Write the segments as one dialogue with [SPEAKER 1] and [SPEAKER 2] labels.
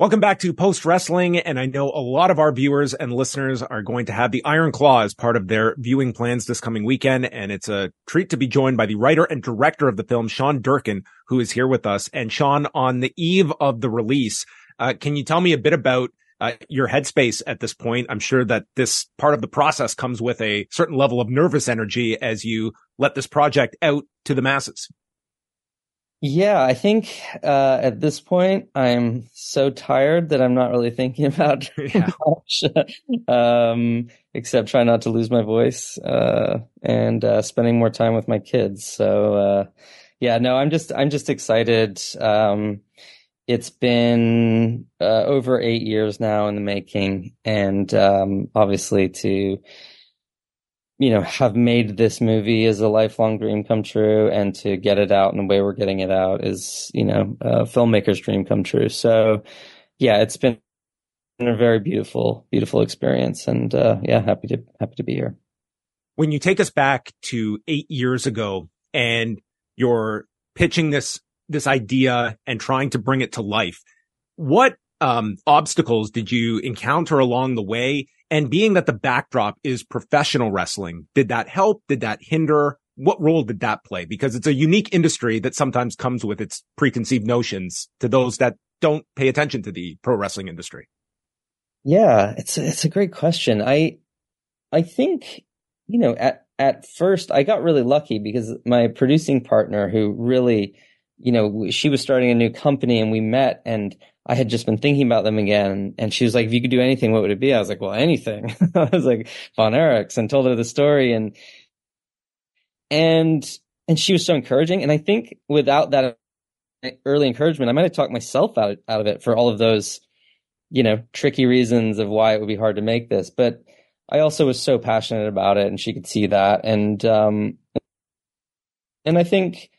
[SPEAKER 1] Welcome back to Post Wrestling. And I know a lot of our viewers and listeners are going to have the Iron Claw as part of their viewing plans this coming weekend. And it's a treat to be joined by the writer and director of the film, Sean Durkin, who is here with us. And Sean, on the eve of the release, uh, can you tell me a bit about uh, your headspace at this point? I'm sure that this part of the process comes with a certain level of nervous energy as you let this project out to the masses.
[SPEAKER 2] Yeah, I think uh, at this point I'm so tired that I'm not really thinking about yeah. much, um, except try not to lose my voice uh, and uh, spending more time with my kids. So uh, yeah, no, I'm just I'm just excited. Um, it's been uh, over eight years now in the making, and um, obviously to you know, have made this movie is a lifelong dream come true, and to get it out in the way we're getting it out is, you know, a filmmaker's dream come true. So, yeah, it's been a very beautiful, beautiful experience, and uh, yeah, happy to happy to be here.
[SPEAKER 1] When you take us back to eight years ago, and you're pitching this this idea and trying to bring it to life, what um, obstacles did you encounter along the way? And being that the backdrop is professional wrestling, did that help? Did that hinder? What role did that play? Because it's a unique industry that sometimes comes with its preconceived notions to those that don't pay attention to the pro wrestling industry.
[SPEAKER 2] Yeah, it's it's a great question. I I think you know at at first I got really lucky because my producing partner who really you know she was starting a new company and we met and I had just been thinking about them again. And she was like, if you could do anything, what would it be? I was like, well, anything. I was like, Von Erichs and told her the story and, and, and she was so encouraging. And I think without that early encouragement, I might have talked myself out, out of it for all of those, you know, tricky reasons of why it would be hard to make this. But I also was so passionate about it and she could see that. And, um, and I think,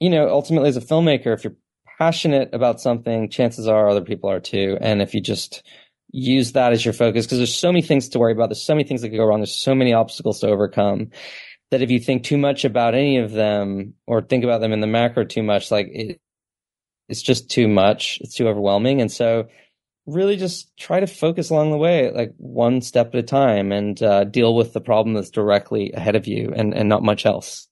[SPEAKER 2] you know, ultimately as a filmmaker, if you're passionate about something, chances are other people are too. And if you just use that as your focus, because there's so many things to worry about, there's so many things that could go wrong, there's so many obstacles to overcome that if you think too much about any of them or think about them in the macro too much, like it, it's just too much. It's too overwhelming. And so really just try to focus along the way, like one step at a time and uh, deal with the problem that's directly ahead of you and, and not much else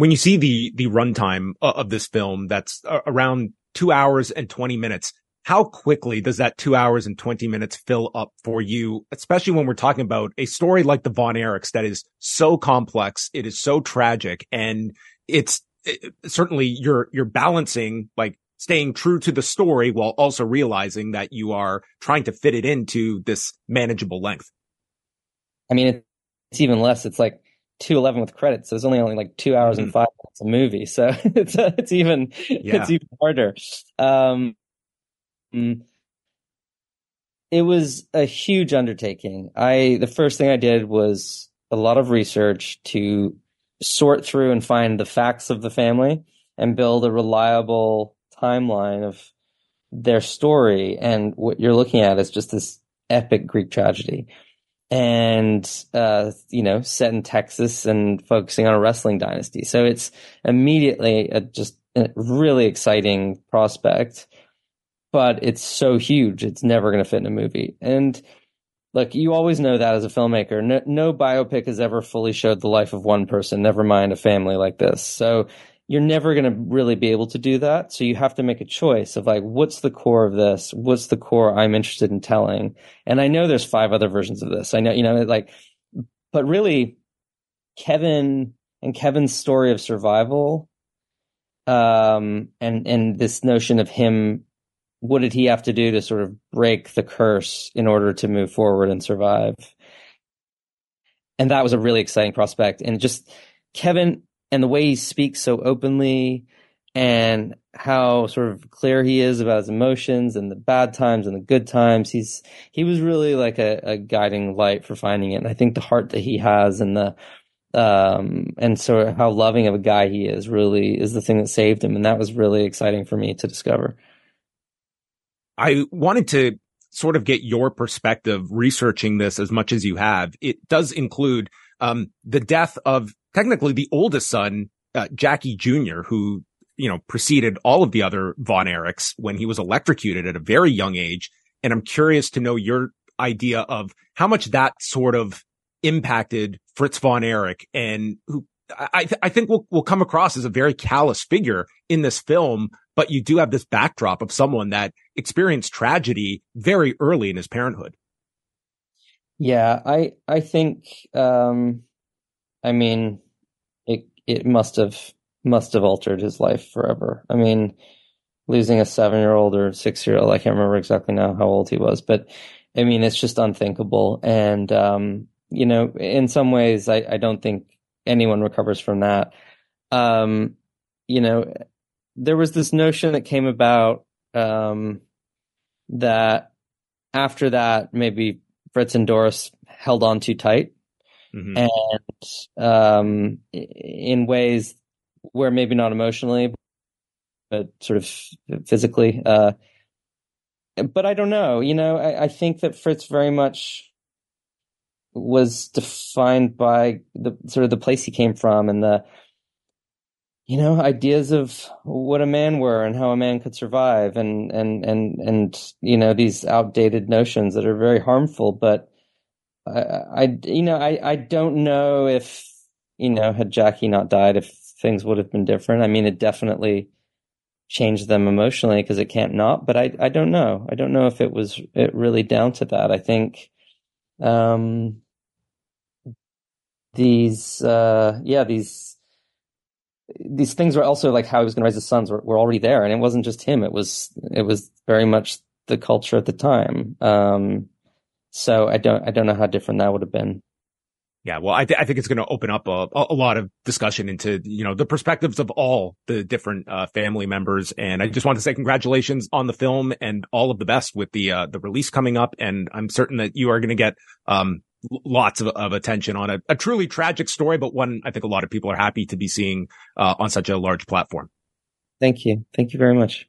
[SPEAKER 1] when you see the the runtime uh, of this film that's uh, around two hours and 20 minutes. How quickly does that two hours and 20 minutes fill up for you especially when we're talking about a story like the von erichs that is so complex it is so tragic and it's it, certainly you're you're balancing like staying true to the story while also realizing that you are trying to fit it into this manageable length.
[SPEAKER 2] I mean it's even less it's like two eleven with credits. So it's only only like two hours mm-hmm. and five minutes a movie. So it's uh, it's even yeah. it's even harder. Um, mm, it was a huge undertaking. I the first thing I did was a lot of research to sort through and find the facts of the family and build a reliable timeline of their story. And what you're looking at is just this epic Greek tragedy and uh, you know set in Texas and focusing on a wrestling dynasty. So it's immediately a just a really exciting prospect, but it's so huge, it's never going to fit in a movie. And look, you always know that as a filmmaker. No, no biopic has ever fully showed the life of one person, never mind a family like this. So you're never going to really be able to do that. So you have to make a choice of like, what's the core of this? What's the core I'm interested in telling? And I know there's five other versions of this. I know, you know, like, but really, Kevin and Kevin's story of survival, um, and and this notion of him what did he have to do to sort of break the curse in order to move forward and survive? And that was a really exciting prospect. And just Kevin and the way he speaks so openly and how sort of clear he is about his emotions and the bad times and the good times. He's he was really like a, a guiding light for finding it. And I think the heart that he has and the um and sort of how loving of a guy he is really is the thing that saved him. And that was really exciting for me to discover.
[SPEAKER 1] I wanted to sort of get your perspective researching this as much as you have. It does include um, the death of technically the oldest son, uh, Jackie Jr., who, you know, preceded all of the other Von Erichs when he was electrocuted at a very young age. And I'm curious to know your idea of how much that sort of impacted Fritz von Erich and who I, th- I think will, will come across as a very callous figure in this film, but you do have this backdrop of someone that experienced tragedy very early in his parenthood.
[SPEAKER 2] Yeah, I, I think, um, I mean, it, it must have, must have altered his life forever. I mean, losing a seven year old or six year old, I can't remember exactly now how old he was, but I mean, it's just unthinkable. And, um, you know, in some ways, I, I don't think anyone recovers from that. Um, you know, there was this notion that came about um, that after that, maybe Fritz and Doris held on too tight, mm-hmm. and um, in ways where maybe not emotionally, but sort of physically. Uh, but I don't know. You know, I, I think that Fritz very much was defined by the sort of the place he came from and the you know ideas of what a man were and how a man could survive and and and and you know these outdated notions that are very harmful but I, I you know I I don't know if you know had Jackie not died if things would have been different I mean it definitely changed them emotionally because it can't not but I I don't know I don't know if it was it really down to that I think um, these, uh, yeah, these, these things were also like how he was going to raise his sons were, were already there. And it wasn't just him. It was, it was very much the culture at the time. Um, so I don't, I don't know how different that would have been.
[SPEAKER 1] Yeah, well, I, th- I think it's going to open up a, a lot of discussion into, you know, the perspectives of all the different uh, family members. And I just want to say congratulations on the film and all of the best with the, uh, the release coming up. And I'm certain that you are going to get, um, lots of, of attention on a, a, truly tragic story, but one I think a lot of people are happy to be seeing, uh, on such a large platform.
[SPEAKER 2] Thank you. Thank you very much.